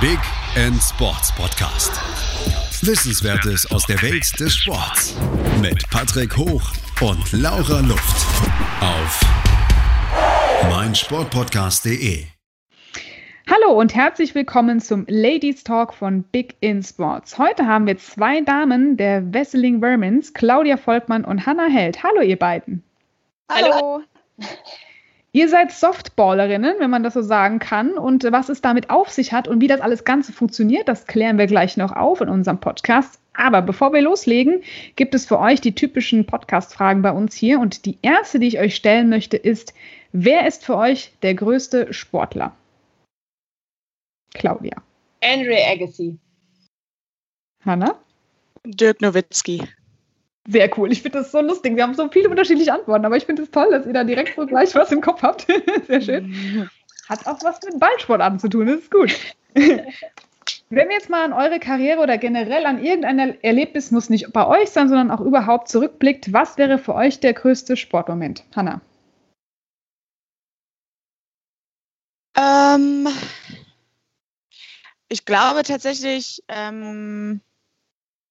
Big End Sports Podcast. Wissenswertes aus der Welt des Sports mit Patrick Hoch und Laura Luft auf meinsportpodcast.de. Hallo und herzlich willkommen zum Ladies Talk von Big in Sports. Heute haben wir zwei Damen der Wesseling Vermins, Claudia Volkmann und Hannah Held. Hallo ihr beiden. Hallo. Ihr seid Softballerinnen, wenn man das so sagen kann. Und was es damit auf sich hat und wie das alles Ganze funktioniert, das klären wir gleich noch auf in unserem Podcast. Aber bevor wir loslegen, gibt es für euch die typischen Podcast-Fragen bei uns hier. Und die erste, die ich euch stellen möchte, ist, wer ist für euch der größte Sportler? Claudia. Andre Agassi. Hanna? Dirk Nowitzki. Sehr cool. Ich finde das so lustig. Wir haben so viele unterschiedliche Antworten, aber ich finde es toll, dass ihr da direkt so gleich was im Kopf habt. Sehr schön. Hat auch was mit Ballsportarten zu tun. Das ist gut. Wenn wir jetzt mal an eure Karriere oder generell an irgendein Erlebnis, muss nicht bei euch sein, sondern auch überhaupt zurückblickt, was wäre für euch der größte Sportmoment? Hanna. Ähm, ich glaube tatsächlich ähm,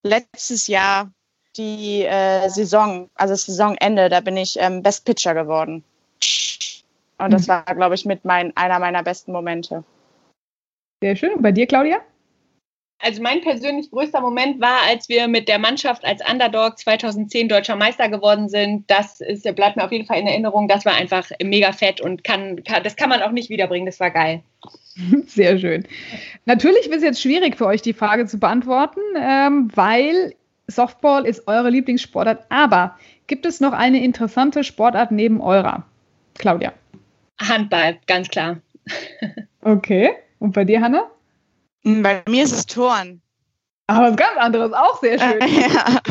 letztes Jahr die äh, Saison, also das Saisonende, da bin ich ähm, Best Pitcher geworden. Und das mhm. war, glaube ich, mit mein, einer meiner besten Momente. Sehr schön. Und bei dir, Claudia? Also mein persönlich größter Moment war, als wir mit der Mannschaft als Underdog 2010 deutscher Meister geworden sind. Das ist, bleibt mir auf jeden Fall in Erinnerung. Das war einfach mega fett und kann, kann das kann man auch nicht wiederbringen. Das war geil. Sehr schön. Natürlich ist es jetzt schwierig für euch, die Frage zu beantworten, ähm, weil Softball ist eure Lieblingssportart, aber gibt es noch eine interessante Sportart neben eurer? Claudia. Handball, ganz klar. okay. Und bei dir, Hanna? Bei mir ist es Turn. Aber was ganz anderes, auch sehr schön. ja.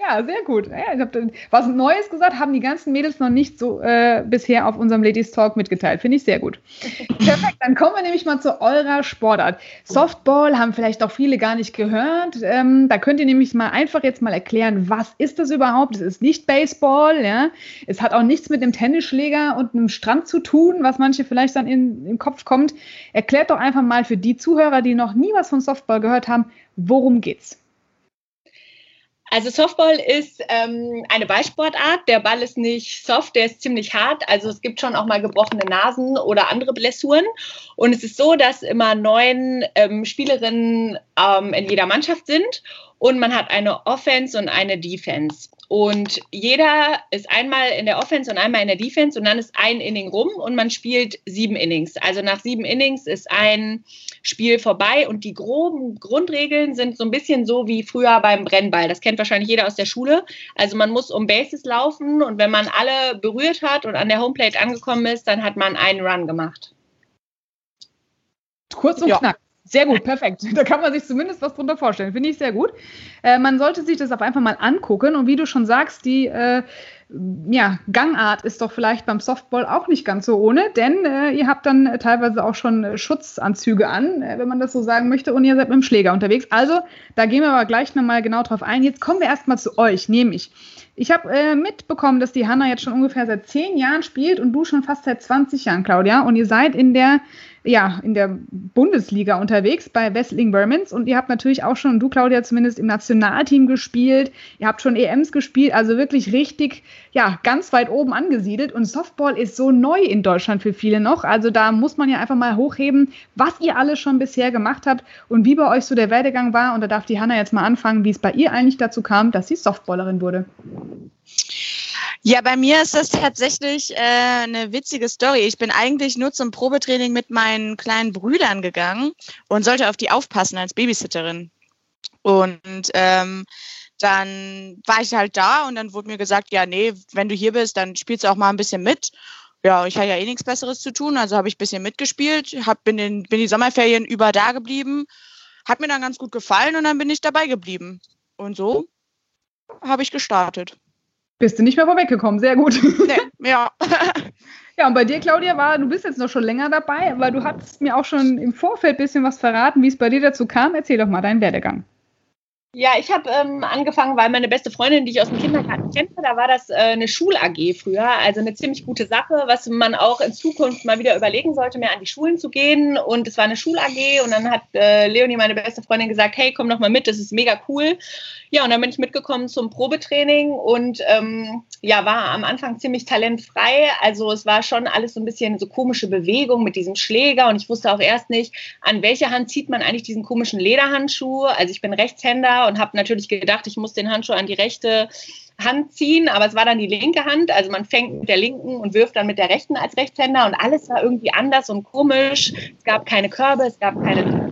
Ja, sehr gut. Ja, ich habe was Neues gesagt, haben die ganzen Mädels noch nicht so äh, bisher auf unserem Ladies Talk mitgeteilt. Finde ich sehr gut. Perfekt, dann kommen wir nämlich mal zu eurer Sportart. Softball haben vielleicht auch viele gar nicht gehört. Ähm, da könnt ihr nämlich mal einfach jetzt mal erklären, was ist das überhaupt? Es ist nicht Baseball, ja. Es hat auch nichts mit einem Tennisschläger und einem Strand zu tun, was manche vielleicht dann in, in den Kopf kommt. Erklärt doch einfach mal für die Zuhörer, die noch nie was von Softball gehört haben, worum geht's? Also Softball ist ähm, eine Ballsportart. Der Ball ist nicht soft, der ist ziemlich hart. Also es gibt schon auch mal gebrochene Nasen oder andere Blessuren. Und es ist so, dass immer neun ähm, Spielerinnen ähm, in jeder Mannschaft sind und man hat eine Offense und eine Defense. Und jeder ist einmal in der Offense und einmal in der Defense und dann ist ein Inning rum und man spielt sieben Innings. Also nach sieben Innings ist ein Spiel vorbei und die groben Grundregeln sind so ein bisschen so wie früher beim Brennball. Das kennt wahrscheinlich jeder aus der Schule. Also man muss um Bases laufen und wenn man alle berührt hat und an der Homeplate angekommen ist, dann hat man einen Run gemacht. Kurz und ja. knack. Sehr gut, perfekt. Da kann man sich zumindest was drunter vorstellen. Finde ich sehr gut. Äh, man sollte sich das auf einfach mal angucken. Und wie du schon sagst, die äh, ja, Gangart ist doch vielleicht beim Softball auch nicht ganz so ohne, denn äh, ihr habt dann teilweise auch schon Schutzanzüge an, äh, wenn man das so sagen möchte, und ihr seid mit dem Schläger unterwegs. Also, da gehen wir aber gleich nochmal genau drauf ein. Jetzt kommen wir erstmal zu euch, nämlich. Ich habe äh, mitbekommen, dass die Hanna jetzt schon ungefähr seit zehn Jahren spielt und du schon fast seit 20 Jahren, Claudia. Und ihr seid in der ja, in der Bundesliga unterwegs bei Wessling Vermins und ihr habt natürlich auch schon, du Claudia zumindest im Nationalteam gespielt, ihr habt schon EMs gespielt, also wirklich richtig, ja, ganz weit oben angesiedelt. Und Softball ist so neu in Deutschland für viele noch, also da muss man ja einfach mal hochheben, was ihr alles schon bisher gemacht habt und wie bei euch so der Werdegang war. Und da darf die Hanna jetzt mal anfangen, wie es bei ihr eigentlich dazu kam, dass sie Softballerin wurde. Ja, bei mir ist das tatsächlich äh, eine witzige Story. Ich bin eigentlich nur zum Probetraining mit meinen kleinen Brüdern gegangen und sollte auf die aufpassen als Babysitterin. Und ähm, dann war ich halt da und dann wurde mir gesagt, ja, nee, wenn du hier bist, dann spielst du auch mal ein bisschen mit. Ja, ich hatte ja eh nichts Besseres zu tun, also habe ich ein bisschen mitgespielt, hab, bin, in, bin die Sommerferien über da geblieben, hat mir dann ganz gut gefallen und dann bin ich dabei geblieben. Und so habe ich gestartet. Bist du nicht mehr vorweggekommen, sehr gut. Nee, ja. ja, und bei dir, Claudia, war, du bist jetzt noch schon länger dabei, aber du hast mir auch schon im Vorfeld ein bisschen was verraten, wie es bei dir dazu kam. Erzähl doch mal deinen Werdegang. Ja, ich habe ähm, angefangen, weil meine beste Freundin, die ich aus dem Kindergarten kenne, da war das äh, eine Schul-AG früher, also eine ziemlich gute Sache, was man auch in Zukunft mal wieder überlegen sollte, mehr an die Schulen zu gehen. Und es war eine Schul-AG und dann hat äh, Leonie, meine beste Freundin, gesagt, hey, komm doch mal mit, das ist mega cool. Ja, und dann bin ich mitgekommen zum Probetraining und ähm, ja, war am Anfang ziemlich talentfrei. Also es war schon alles so ein bisschen so komische Bewegung mit diesem Schläger und ich wusste auch erst nicht, an welcher Hand zieht man eigentlich diesen komischen Lederhandschuh. Also ich bin Rechtshänder und habe natürlich gedacht, ich muss den Handschuh an die rechte Hand ziehen, aber es war dann die linke Hand. Also man fängt mit der linken und wirft dann mit der rechten als Rechtshänder und alles war irgendwie anders und komisch. Es gab keine Körbe, es gab keine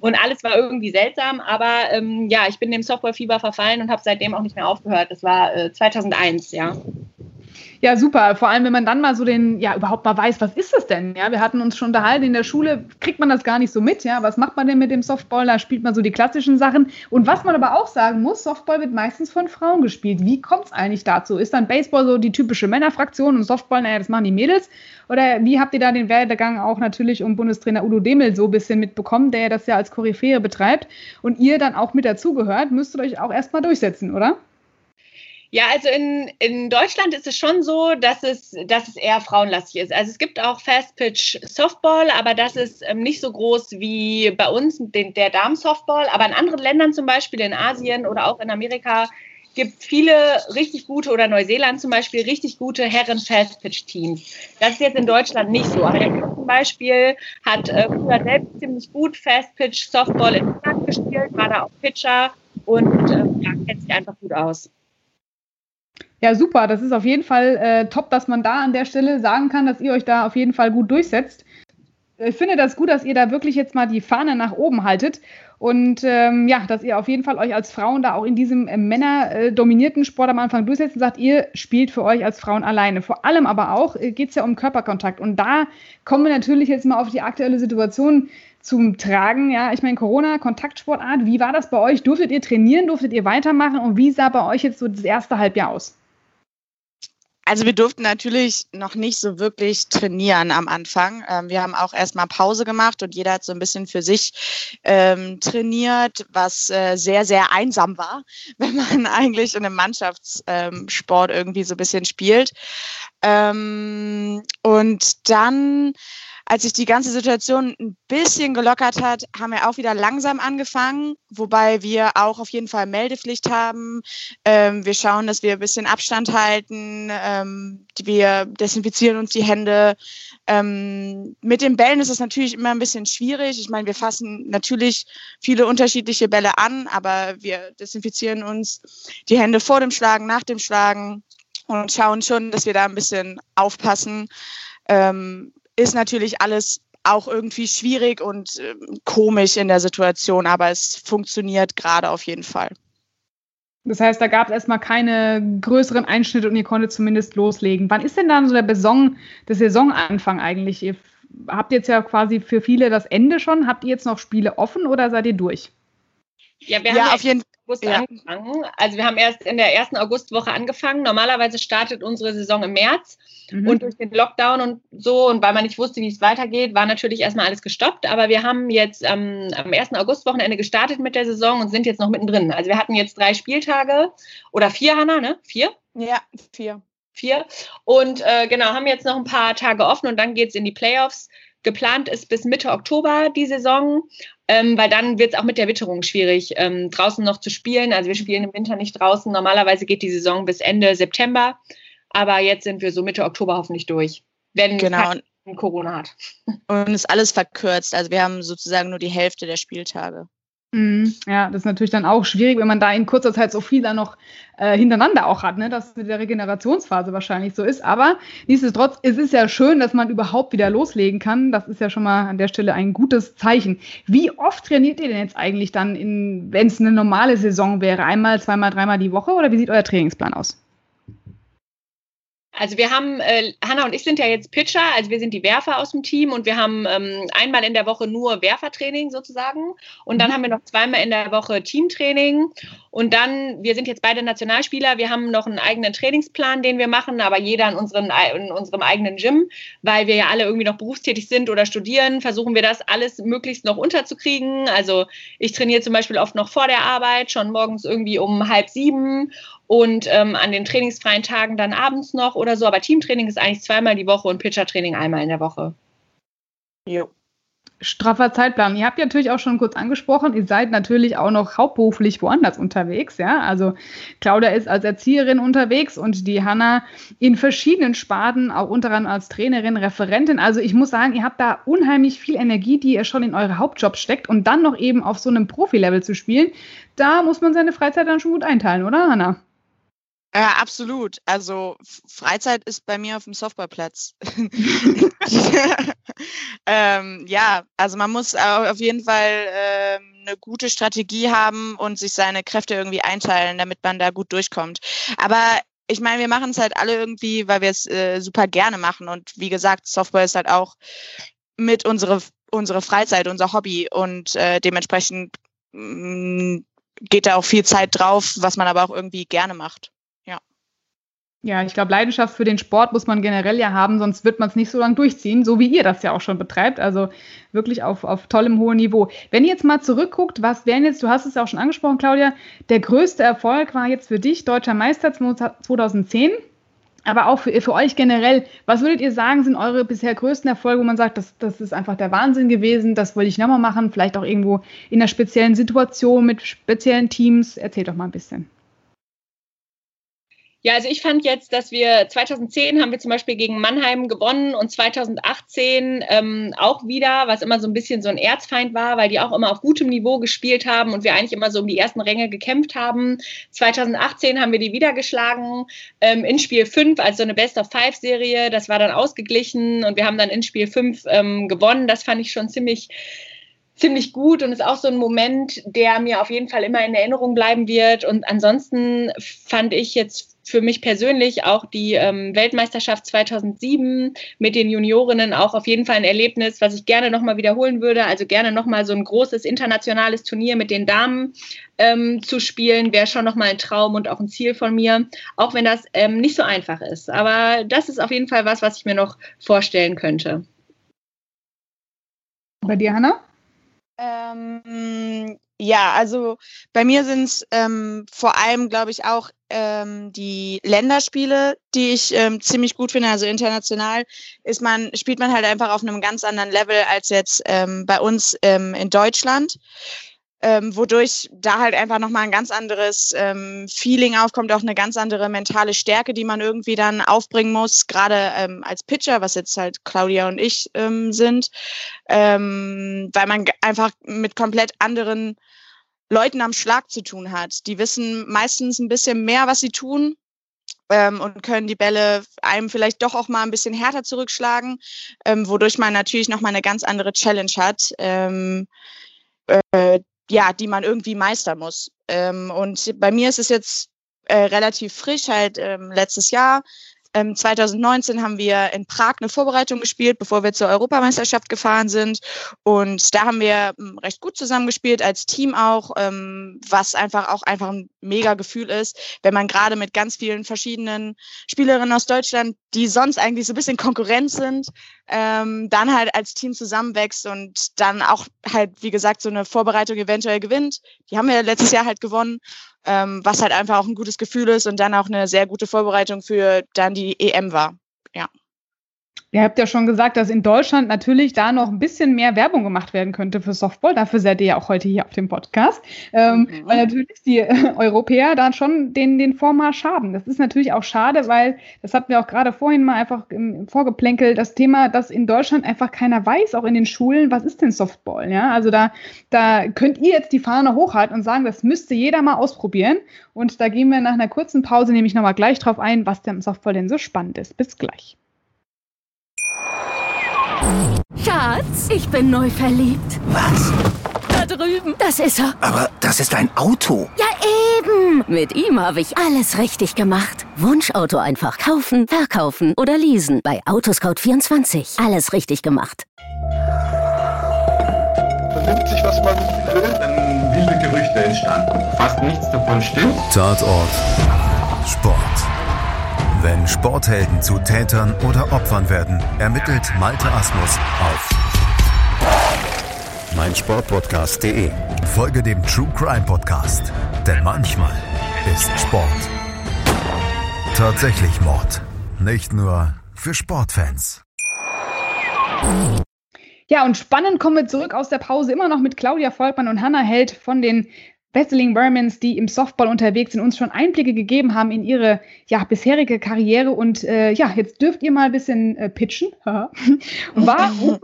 und alles war irgendwie seltsam, aber ähm, ja, ich bin dem Softwarefieber verfallen und habe seitdem auch nicht mehr aufgehört. Das war äh, 2001, ja. Ja, super. Vor allem, wenn man dann mal so den, ja, überhaupt mal weiß, was ist das denn? Ja, wir hatten uns schon unterhalten, in der Schule kriegt man das gar nicht so mit, ja. Was macht man denn mit dem Softball? Da spielt man so die klassischen Sachen. Und was man aber auch sagen muss, Softball wird meistens von Frauen gespielt. Wie kommt es eigentlich dazu? Ist dann Baseball so die typische Männerfraktion und Softball, naja, das machen die Mädels? Oder wie habt ihr da den Werdegang auch natürlich um Bundestrainer Udo Demel so ein bisschen mitbekommen, der das ja als Koryphäe betreibt und ihr dann auch mit dazugehört, müsstet euch auch erstmal durchsetzen, oder? Ja, also in, in Deutschland ist es schon so, dass es, dass es eher frauenlastig ist. Also es gibt auch Fast Pitch Softball, aber das ist ähm, nicht so groß wie bei uns den, der Damen-Softball. Aber in anderen Ländern, zum Beispiel in Asien oder auch in Amerika, gibt viele richtig gute oder Neuseeland zum Beispiel richtig gute Herren Fast Pitch Teams. Das ist jetzt in Deutschland nicht so. Aber zum Beispiel hat äh, früher selbst ziemlich gut Fast Pitch Softball in England gespielt, war da auch Pitcher und äh, ja, kennt sich einfach gut aus. Ja, super. Das ist auf jeden Fall äh, top, dass man da an der Stelle sagen kann, dass ihr euch da auf jeden Fall gut durchsetzt. Ich finde das gut, dass ihr da wirklich jetzt mal die Fahne nach oben haltet und ähm, ja, dass ihr auf jeden Fall euch als Frauen da auch in diesem äh, männerdominierten Sport am Anfang durchsetzt und sagt, ihr spielt für euch als Frauen alleine. Vor allem aber auch äh, geht es ja um Körperkontakt und da kommen wir natürlich jetzt mal auf die aktuelle Situation zum Tragen. Ja, ich meine, Corona, Kontaktsportart, wie war das bei euch? Durftet ihr trainieren, durftet ihr weitermachen und wie sah bei euch jetzt so das erste Halbjahr aus? Also wir durften natürlich noch nicht so wirklich trainieren am Anfang. Ähm, wir haben auch erstmal Pause gemacht und jeder hat so ein bisschen für sich ähm, trainiert, was äh, sehr, sehr einsam war, wenn man eigentlich in einem Mannschaftssport ähm, irgendwie so ein bisschen spielt. Ähm, und dann als sich die ganze Situation ein bisschen gelockert hat, haben wir auch wieder langsam angefangen, wobei wir auch auf jeden Fall Meldepflicht haben. Ähm, wir schauen, dass wir ein bisschen Abstand halten. Ähm, wir desinfizieren uns die Hände. Ähm, mit den Bällen ist es natürlich immer ein bisschen schwierig. Ich meine, wir fassen natürlich viele unterschiedliche Bälle an, aber wir desinfizieren uns die Hände vor dem Schlagen, nach dem Schlagen und schauen schon, dass wir da ein bisschen aufpassen. Ähm, ist natürlich alles auch irgendwie schwierig und äh, komisch in der Situation, aber es funktioniert gerade auf jeden Fall. Das heißt, da gab es erstmal keine größeren Einschnitte und ihr konntet zumindest loslegen. Wann ist denn dann so der, Beson, der Saisonanfang eigentlich? Ihr habt jetzt ja quasi für viele das Ende schon. Habt ihr jetzt noch Spiele offen oder seid ihr durch? Ja, wir ja, haben auf jeden Fall. August ja. angefangen. Also wir haben erst in der ersten Augustwoche angefangen. Normalerweise startet unsere Saison im März. Mhm. Und durch den Lockdown und so, und weil man nicht wusste, wie es weitergeht, war natürlich erstmal alles gestoppt. Aber wir haben jetzt ähm, am ersten Augustwochenende gestartet mit der Saison und sind jetzt noch mittendrin. Also wir hatten jetzt drei Spieltage oder vier, Hanna, ne? Vier? Ja, vier. Vier. Und äh, genau, haben jetzt noch ein paar Tage offen und dann geht es in die Playoffs. Geplant ist bis Mitte Oktober die Saison, ähm, weil dann wird es auch mit der Witterung schwierig, ähm, draußen noch zu spielen. Also wir spielen im Winter nicht draußen. Normalerweise geht die Saison bis Ende September, aber jetzt sind wir so Mitte Oktober hoffentlich durch, wenn genau. Corona hat. Und ist alles verkürzt. Also wir haben sozusagen nur die Hälfte der Spieltage. Mhm. Ja, das ist natürlich dann auch schwierig, wenn man da in kurzer Zeit so viel dann noch äh, hintereinander auch hat, ne? dass mit der Regenerationsphase wahrscheinlich so ist. Aber nichtsdestotrotz, es ist ja schön, dass man überhaupt wieder loslegen kann. Das ist ja schon mal an der Stelle ein gutes Zeichen. Wie oft trainiert ihr denn jetzt eigentlich dann, wenn es eine normale Saison wäre? Einmal, zweimal, dreimal die Woche oder wie sieht euer Trainingsplan aus? Also wir haben, äh, Hanna und ich sind ja jetzt Pitcher, also wir sind die Werfer aus dem Team und wir haben ähm, einmal in der Woche nur Werfertraining sozusagen und dann mhm. haben wir noch zweimal in der Woche Teamtraining und dann, wir sind jetzt beide Nationalspieler, wir haben noch einen eigenen Trainingsplan, den wir machen, aber jeder in, unseren, in unserem eigenen Gym, weil wir ja alle irgendwie noch berufstätig sind oder studieren, versuchen wir das alles möglichst noch unterzukriegen. Also ich trainiere zum Beispiel oft noch vor der Arbeit, schon morgens irgendwie um halb sieben und ähm, an den trainingsfreien Tagen dann abends noch oder so. Aber Teamtraining ist eigentlich zweimal die Woche und Pitchertraining einmal in der Woche. Jo. Straffer Zeitplan. Ihr habt ja natürlich auch schon kurz angesprochen, ihr seid natürlich auch noch hauptberuflich woanders unterwegs, ja. Also Claudia ist als Erzieherin unterwegs und die Hanna in verschiedenen Sparten, auch unter anderem als Trainerin, Referentin. Also ich muss sagen, ihr habt da unheimlich viel Energie, die ihr schon in eure Hauptjobs steckt und dann noch eben auf so einem Profilevel zu spielen. Da muss man seine Freizeit dann schon gut einteilen, oder Hanna? Ja, absolut. Also Freizeit ist bei mir auf dem Softballplatz. ähm, ja, also man muss auf jeden Fall ähm, eine gute Strategie haben und sich seine Kräfte irgendwie einteilen, damit man da gut durchkommt. Aber ich meine, wir machen es halt alle irgendwie, weil wir es äh, super gerne machen. Und wie gesagt, Softball ist halt auch mit unsere, unsere Freizeit, unser Hobby. Und äh, dementsprechend mh, mm, geht da auch viel Zeit drauf, was man aber auch irgendwie gerne macht. Ja, ich glaube, Leidenschaft für den Sport muss man generell ja haben, sonst wird man es nicht so lange durchziehen, so wie ihr das ja auch schon betreibt. Also wirklich auf, auf tollem hohen Niveau. Wenn ihr jetzt mal zurückguckt, was wären jetzt, du hast es ja auch schon angesprochen, Claudia, der größte Erfolg war jetzt für dich Deutscher Meister 2010. Aber auch für, für euch generell, was würdet ihr sagen, sind eure bisher größten Erfolge, wo man sagt, das, das ist einfach der Wahnsinn gewesen, das wollte ich nochmal machen, vielleicht auch irgendwo in einer speziellen Situation mit speziellen Teams? Erzählt doch mal ein bisschen. Ja, also ich fand jetzt, dass wir 2010 haben wir zum Beispiel gegen Mannheim gewonnen und 2018 ähm, auch wieder, was immer so ein bisschen so ein Erzfeind war, weil die auch immer auf gutem Niveau gespielt haben und wir eigentlich immer so um die ersten Ränge gekämpft haben. 2018 haben wir die wieder geschlagen ähm, in Spiel 5, also eine Best-of-Five-Serie. Das war dann ausgeglichen und wir haben dann in Spiel 5 ähm, gewonnen. Das fand ich schon ziemlich ziemlich gut und ist auch so ein Moment, der mir auf jeden Fall immer in Erinnerung bleiben wird. Und ansonsten fand ich jetzt für mich persönlich auch die ähm, Weltmeisterschaft 2007 mit den Juniorinnen auch auf jeden Fall ein Erlebnis, was ich gerne nochmal wiederholen würde. Also gerne nochmal so ein großes internationales Turnier mit den Damen ähm, zu spielen, wäre schon nochmal ein Traum und auch ein Ziel von mir, auch wenn das ähm, nicht so einfach ist. Aber das ist auf jeden Fall was, was ich mir noch vorstellen könnte. Bei dir, Hanna? Ähm, ja, also bei mir sind es ähm, vor allem, glaube ich, auch ähm, die Länderspiele, die ich ähm, ziemlich gut finde. Also international ist man, spielt man halt einfach auf einem ganz anderen Level als jetzt ähm, bei uns ähm, in Deutschland ähm, wodurch da halt einfach nochmal ein ganz anderes ähm, Feeling aufkommt, auch eine ganz andere mentale Stärke, die man irgendwie dann aufbringen muss, gerade ähm, als Pitcher, was jetzt halt Claudia und ich ähm, sind, ähm, weil man einfach mit komplett anderen Leuten am Schlag zu tun hat. Die wissen meistens ein bisschen mehr, was sie tun, ähm, und können die Bälle einem vielleicht doch auch mal ein bisschen härter zurückschlagen, ähm, wodurch man natürlich nochmal eine ganz andere Challenge hat, ähm, äh, ja, die man irgendwie meistern muss. Ähm, und bei mir ist es jetzt äh, relativ frisch, halt ähm, letztes Jahr. Ähm, 2019 haben wir in Prag eine Vorbereitung gespielt, bevor wir zur Europameisterschaft gefahren sind. Und da haben wir ähm, recht gut zusammengespielt, als Team auch, ähm, was einfach auch einfach ein mega Gefühl ist, wenn man gerade mit ganz vielen verschiedenen Spielerinnen aus Deutschland, die sonst eigentlich so ein bisschen Konkurrenz sind, ähm, dann halt als Team zusammenwächst und dann auch halt, wie gesagt, so eine Vorbereitung eventuell gewinnt. Die haben wir letztes Jahr halt gewonnen ähm, was halt einfach auch ein gutes Gefühl ist und dann auch eine sehr gute Vorbereitung für dann die EM war. Ihr habt ja schon gesagt, dass in Deutschland natürlich da noch ein bisschen mehr Werbung gemacht werden könnte für Softball. Dafür seid ihr ja auch heute hier auf dem Podcast. Ähm, mhm. Weil natürlich die äh, Europäer da schon den, den Vormarsch haben. Das ist natürlich auch schade, weil, das hatten wir auch gerade vorhin mal einfach im, im Vorgeplänkel, das Thema, dass in Deutschland einfach keiner weiß, auch in den Schulen, was ist denn Softball? Ja, also da, da könnt ihr jetzt die Fahne hochhalten und sagen, das müsste jeder mal ausprobieren. Und da gehen wir nach einer kurzen Pause nämlich nochmal gleich drauf ein, was denn Softball denn so spannend ist. Bis gleich. Schatz, ich bin neu verliebt. Was? Da drüben. Das ist er. Aber das ist ein Auto. Ja, eben. Mit ihm habe ich alles richtig gemacht. Wunschauto einfach kaufen, verkaufen oder leasen. Bei Autoscout24. Alles richtig gemacht. Vernimmt sich, was man will. Dann wilde Gerüchte entstanden. Fast nichts davon stimmt. Tatort. Sport. Wenn Sporthelden zu Tätern oder Opfern werden, ermittelt Malte Asmus auf meinsportpodcast.de. Folge dem True Crime Podcast, denn manchmal ist Sport tatsächlich Mord. Nicht nur für Sportfans. Ja, und spannend kommen wir zurück aus der Pause immer noch mit Claudia Volkmann und Hannah Held von den Wrestling Vermins, die im Softball unterwegs sind, uns schon Einblicke gegeben haben in ihre ja, bisherige Karriere. Und äh, ja, jetzt dürft ihr mal ein bisschen äh, pitchen. Warum?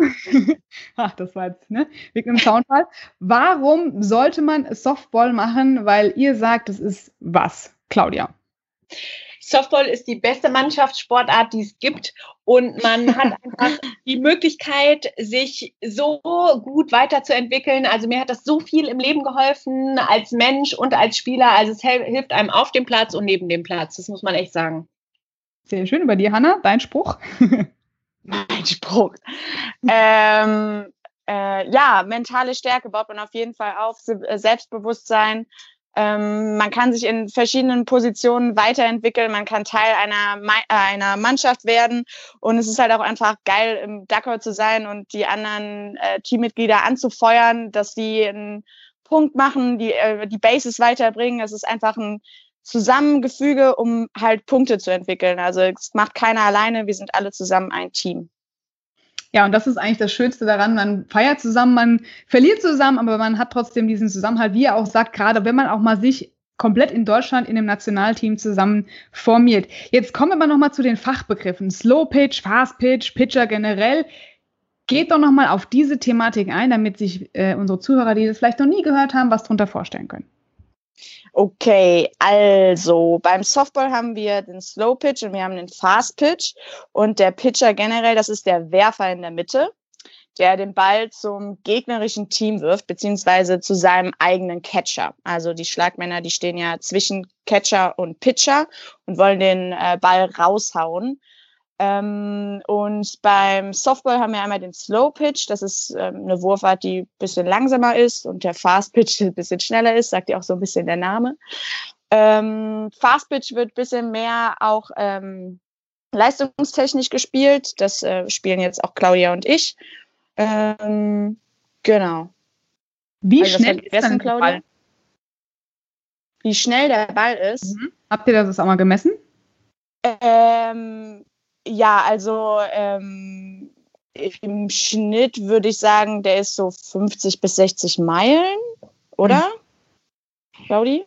Ach, das war jetzt, ne? Wegen einem Soundfall. Warum sollte man Softball machen? Weil ihr sagt, es ist was, Claudia? Softball ist die beste Mannschaftssportart, die es gibt. Und man hat einfach die Möglichkeit, sich so gut weiterzuentwickeln. Also mir hat das so viel im Leben geholfen, als Mensch und als Spieler. Also es hilft einem auf dem Platz und neben dem Platz. Das muss man echt sagen. Sehr schön über dir, Hanna. Dein Spruch? mein Spruch. ähm, äh, ja, mentale Stärke baut man auf jeden Fall auf, Selbstbewusstsein, ähm, man kann sich in verschiedenen Positionen weiterentwickeln, man kann Teil einer, äh, einer Mannschaft werden und es ist halt auch einfach geil, im Duckout zu sein und die anderen äh, Teammitglieder anzufeuern, dass die einen Punkt machen, die äh, die Bases weiterbringen. Es ist einfach ein Zusammengefüge, um halt Punkte zu entwickeln. Also es macht keiner alleine, wir sind alle zusammen ein Team. Ja, und das ist eigentlich das Schönste daran. Man feiert zusammen, man verliert zusammen, aber man hat trotzdem diesen Zusammenhalt, wie er auch sagt, gerade wenn man auch mal sich komplett in Deutschland in einem Nationalteam zusammen formiert. Jetzt kommen wir aber nochmal zu den Fachbegriffen. Slow Pitch, Fast Pitch, Pitcher generell. Geht doch nochmal auf diese Thematik ein, damit sich äh, unsere Zuhörer, die das vielleicht noch nie gehört haben, was darunter vorstellen können. Okay, also beim Softball haben wir den Slow Pitch und wir haben den Fast Pitch. Und der Pitcher generell, das ist der Werfer in der Mitte, der den Ball zum gegnerischen Team wirft, beziehungsweise zu seinem eigenen Catcher. Also die Schlagmänner, die stehen ja zwischen Catcher und Pitcher und wollen den äh, Ball raushauen. Ähm, und beim Softball haben wir einmal den Slow Pitch, das ist ähm, eine Wurfart, die ein bisschen langsamer ist und der Fast Pitch ein bisschen schneller ist, sagt ja auch so ein bisschen der Name. Ähm, Fast Pitch wird ein bisschen mehr auch ähm, leistungstechnisch gespielt. Das äh, spielen jetzt auch Claudia und ich. Ähm, genau. Wie also, schnell ist denn Claudia? Ball? Wie schnell der Ball ist. Mhm. Habt ihr das auch mal gemessen? Ähm, ja, also ähm, im Schnitt würde ich sagen, der ist so 50 bis 60 Meilen, oder? Mhm. Claudi?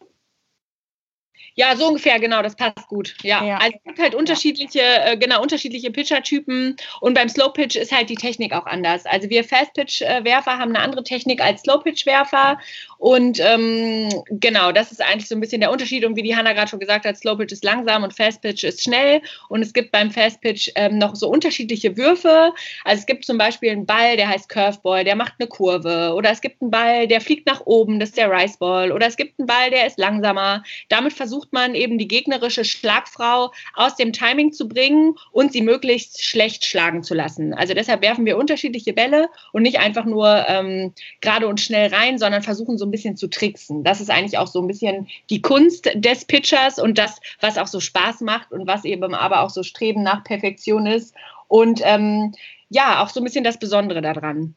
Ja, so ungefähr, genau, das passt gut. Ja. ja. Also es gibt halt unterschiedliche, äh, genau, unterschiedliche Pitcher-Typen und beim Slow Pitch ist halt die Technik auch anders. Also wir Fast Pitch-Werfer haben eine andere Technik als Slow Pitch-Werfer und ähm, genau, das ist eigentlich so ein bisschen der Unterschied. Und wie die Hanna gerade schon gesagt hat, Slow Pitch ist langsam und Fast Pitch ist schnell. Und es gibt beim Fast Pitch ähm, noch so unterschiedliche Würfe. Also es gibt zum Beispiel einen Ball, der heißt Curveball, der macht eine Kurve. Oder es gibt einen Ball, der fliegt nach oben, das ist der Rice Ball. Oder es gibt einen Ball, der ist langsamer. Damit versucht man eben die gegnerische Schlagfrau aus dem Timing zu bringen und sie möglichst schlecht schlagen zu lassen. Also deshalb werfen wir unterschiedliche Bälle und nicht einfach nur ähm, gerade und schnell rein, sondern versuchen so ein bisschen zu tricksen. Das ist eigentlich auch so ein bisschen die Kunst des Pitchers und das, was auch so Spaß macht und was eben aber auch so Streben nach Perfektion ist. Und ähm, ja, auch so ein bisschen das Besondere daran.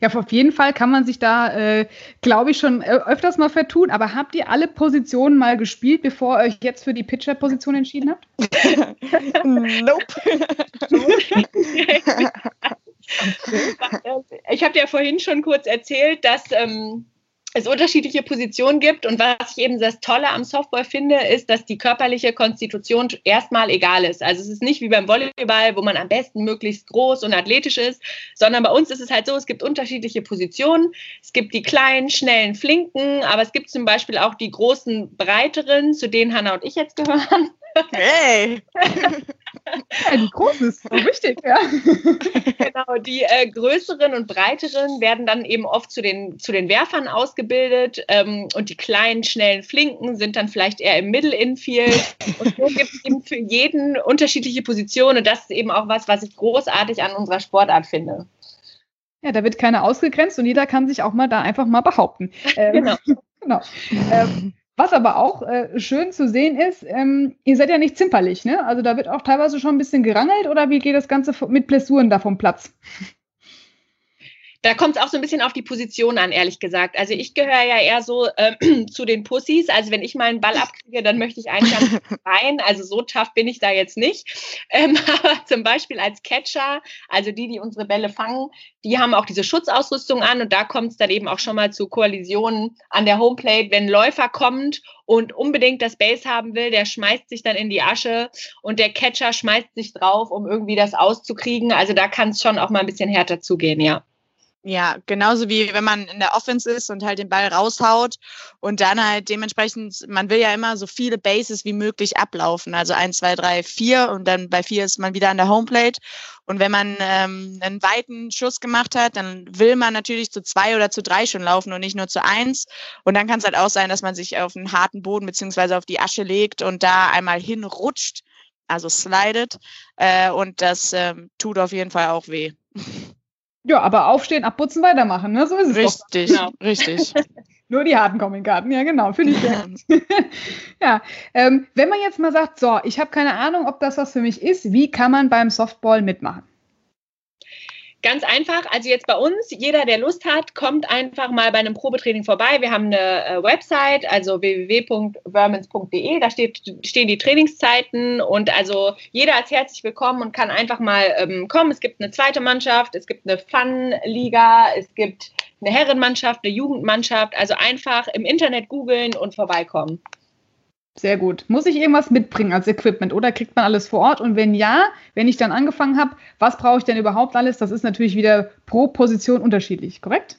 Ja, auf jeden Fall kann man sich da, äh, glaube ich, schon öfters mal vertun. Aber habt ihr alle Positionen mal gespielt, bevor ihr euch jetzt für die Pitcher-Position entschieden habt? nope. ich habe ja vorhin schon kurz erzählt, dass ähm, es unterschiedliche Positionen gibt. Und was ich eben das Tolle am Softball finde, ist, dass die körperliche Konstitution erstmal egal ist. Also es ist nicht wie beim Volleyball, wo man am besten möglichst groß und athletisch ist, sondern bei uns ist es halt so, es gibt unterschiedliche Positionen. Es gibt die kleinen, schnellen, flinken, aber es gibt zum Beispiel auch die großen, breiteren, zu denen Hanna und ich jetzt gehören. Hey! Ja, die großen ist so wichtig, ja. genau, die äh, größeren und breiteren werden dann eben oft zu den, zu den Werfern ausgebildet ähm, und die kleinen, schnellen, flinken sind dann vielleicht eher im Middle-Infield. Und so gibt es eben für jeden unterschiedliche Positionen und das ist eben auch was, was ich großartig an unserer Sportart finde. Ja, da wird keiner ausgegrenzt und jeder kann sich auch mal da einfach mal behaupten. Ähm, Genau. genau. Ähm, was aber auch äh, schön zu sehen ist, ähm, ihr seid ja nicht zimperlich, ne? Also da wird auch teilweise schon ein bisschen gerangelt oder wie geht das Ganze mit Blessuren da vom Platz? Da kommt es auch so ein bisschen auf die Position an, ehrlich gesagt. Also ich gehöre ja eher so äh, zu den Pussys. Also wenn ich meinen Ball abkriege, dann möchte ich eigentlich rein. Also so tough bin ich da jetzt nicht. Ähm, aber zum Beispiel als Catcher, also die, die unsere Bälle fangen, die haben auch diese Schutzausrüstung an und da kommt es dann eben auch schon mal zu Koalisionen an der Homeplate. Wenn ein Läufer kommt und unbedingt das Base haben will, der schmeißt sich dann in die Asche und der Catcher schmeißt sich drauf, um irgendwie das auszukriegen. Also da kann es schon auch mal ein bisschen härter zugehen, ja. Ja, genauso wie wenn man in der Offense ist und halt den Ball raushaut und dann halt dementsprechend, man will ja immer so viele Bases wie möglich ablaufen. Also eins, zwei, drei, vier und dann bei vier ist man wieder an der Homeplate. Und wenn man ähm, einen weiten Schuss gemacht hat, dann will man natürlich zu zwei oder zu drei schon laufen und nicht nur zu eins. Und dann kann es halt auch sein, dass man sich auf einen harten Boden beziehungsweise auf die Asche legt und da einmal hinrutscht, also slidet. Äh, und das ähm, tut auf jeden Fall auch weh. Ja, aber aufstehen, abputzen, weitermachen, ne? So ist es Richtig, doch. richtig. Nur die harten Kommenkarten, ja genau, finde ich sehr ja, ähm, wenn man jetzt mal sagt, so, ich habe keine Ahnung, ob das was für mich ist, wie kann man beim Softball mitmachen? Ganz einfach, also jetzt bei uns, jeder, der Lust hat, kommt einfach mal bei einem Probetraining vorbei. Wir haben eine äh, Website, also www.vermins.de, da steht, stehen die Trainingszeiten und also jeder ist herzlich willkommen und kann einfach mal ähm, kommen. Es gibt eine zweite Mannschaft, es gibt eine Fun-Liga, es gibt eine Herrenmannschaft, eine Jugendmannschaft, also einfach im Internet googeln und vorbeikommen. Sehr gut. Muss ich irgendwas mitbringen als Equipment oder kriegt man alles vor Ort? Und wenn ja, wenn ich dann angefangen habe, was brauche ich denn überhaupt alles? Das ist natürlich wieder pro Position unterschiedlich, korrekt?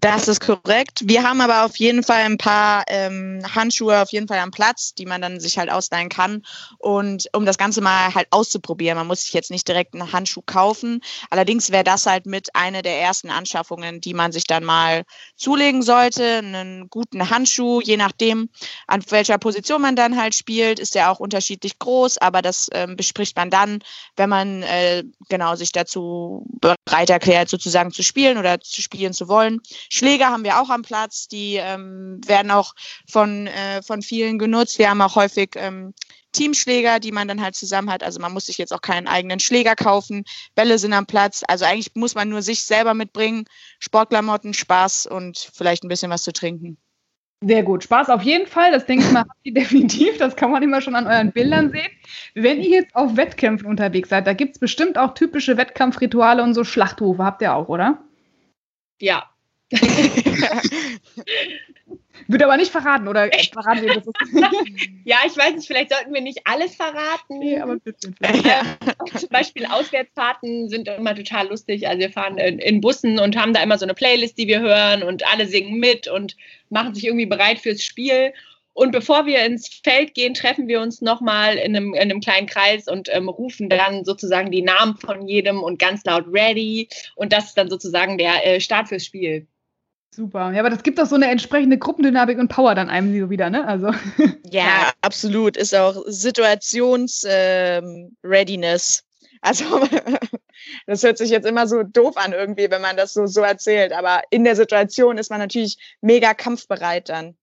Das ist korrekt. Wir haben aber auf jeden Fall ein paar ähm, Handschuhe auf jeden Fall am Platz, die man dann sich halt ausleihen kann. Und um das Ganze mal halt auszuprobieren, man muss sich jetzt nicht direkt einen Handschuh kaufen. Allerdings wäre das halt mit einer der ersten Anschaffungen, die man sich dann mal zulegen sollte. Einen guten Handschuh, je nachdem, an welcher Position man dann halt spielt, ist der auch unterschiedlich groß, aber das ähm, bespricht man dann, wenn man äh, genau sich dazu bereit erklärt, sozusagen zu spielen oder zu spielen zu wollen. Schläger haben wir auch am Platz, die ähm, werden auch von, äh, von vielen genutzt. Wir haben auch häufig ähm, Teamschläger, die man dann halt zusammen hat. Also man muss sich jetzt auch keinen eigenen Schläger kaufen. Bälle sind am Platz. Also eigentlich muss man nur sich selber mitbringen. Sportklamotten, Spaß und vielleicht ein bisschen was zu trinken. Sehr gut. Spaß auf jeden Fall. Das denke ich mal, habt ihr definitiv. Das kann man immer schon an euren Bildern sehen. Wenn ihr jetzt auf Wettkämpfen unterwegs seid, da gibt es bestimmt auch typische Wettkampfrituale und so Schlachtrufe. Habt ihr auch, oder? Ja, Wird aber nicht verraten, oder verraten wir das? ja, ich weiß nicht, vielleicht sollten wir nicht alles verraten. Nee, aber bitte. Ja. Zum Beispiel Auswärtsfahrten sind immer total lustig. Also wir fahren in, in, Bussen und haben da immer so eine Playlist, die wir hören und alle singen mit und machen sich irgendwie bereit fürs Spiel. Und bevor wir ins Feld gehen, treffen wir uns nochmal in einem, in einem kleinen Kreis und ähm, rufen dann sozusagen die Namen von jedem und ganz laut ready. Und das ist dann sozusagen der äh, Start fürs Spiel. Super. Ja, aber das gibt doch so eine entsprechende Gruppendynamik und Power dann einem so wieder, ne? Also. Ja, absolut. Ist auch Situations-Readiness. Ähm, also, das hört sich jetzt immer so doof an irgendwie, wenn man das so, so erzählt. Aber in der Situation ist man natürlich mega kampfbereit dann.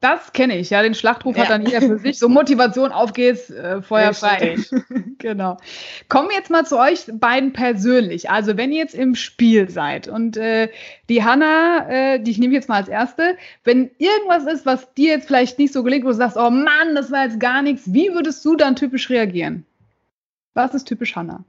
Das kenne ich, ja. Den Schlachtruf ja. hat dann jeder für sich. So Motivation, auf geht's, äh, Feuer frei. genau. Kommen wir jetzt mal zu euch beiden persönlich. Also wenn ihr jetzt im Spiel seid und äh, die Hanna, äh, die ich nehme jetzt mal als erste, wenn irgendwas ist, was dir jetzt vielleicht nicht so gelingt, wo du sagst, oh Mann, das war jetzt gar nichts, wie würdest du dann typisch reagieren? Was ist typisch Hanna?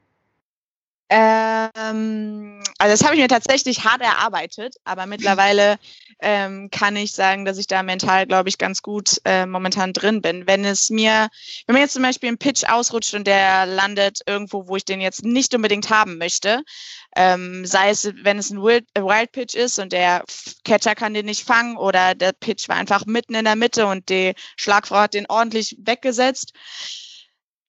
Ähm, also das habe ich mir tatsächlich hart erarbeitet, aber mittlerweile ähm, kann ich sagen, dass ich da mental, glaube ich, ganz gut äh, momentan drin bin. Wenn es mir, wenn mir jetzt zum Beispiel ein Pitch ausrutscht und der landet irgendwo, wo ich den jetzt nicht unbedingt haben möchte, ähm, sei es, wenn es ein Wild, äh, Wild Pitch ist und der Catcher kann den nicht fangen oder der Pitch war einfach mitten in der Mitte und die Schlagfrau hat den ordentlich weggesetzt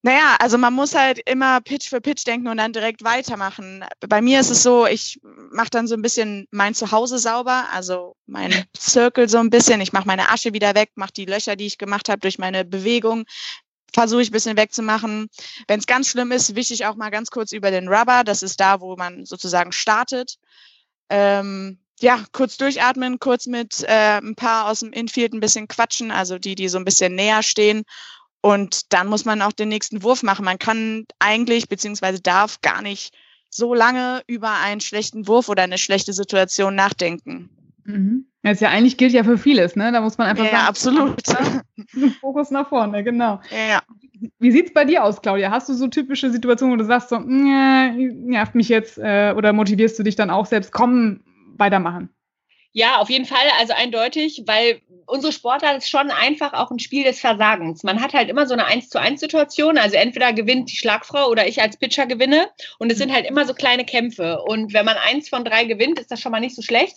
Naja, also man muss halt immer Pitch für Pitch denken und dann direkt weitermachen. Bei mir ist es so, ich mache dann so ein bisschen mein Zuhause sauber, also mein Circle so ein bisschen. Ich mache meine Asche wieder weg, mache die Löcher, die ich gemacht habe durch meine Bewegung, versuche ich ein bisschen wegzumachen. Wenn es ganz schlimm ist, wische ich auch mal ganz kurz über den Rubber. Das ist da, wo man sozusagen startet. Ähm, ja, kurz durchatmen, kurz mit äh, ein paar aus dem Infield ein bisschen quatschen, also die, die so ein bisschen näher stehen und dann muss man auch den nächsten Wurf machen. Man kann eigentlich beziehungsweise darf gar nicht so lange über einen schlechten Wurf oder eine schlechte Situation nachdenken. Mhm. Das ja eigentlich gilt ja für vieles, ne? Da muss man einfach ja, sagen, absolut. Fokus nach vorne, genau. Ja. Wie sieht's bei dir aus, Claudia? Hast du so typische Situationen, wo du sagst so, nervt mich jetzt äh, oder motivierst du dich dann auch selbst, komm, weitermachen? Ja, auf jeden Fall, also eindeutig, weil unsere Sportart ist schon einfach auch ein Spiel des Versagens. Man hat halt immer so eine 1 zu 1 Situation, also entweder gewinnt die Schlagfrau oder ich als Pitcher gewinne und es sind halt immer so kleine Kämpfe und wenn man eins von drei gewinnt, ist das schon mal nicht so schlecht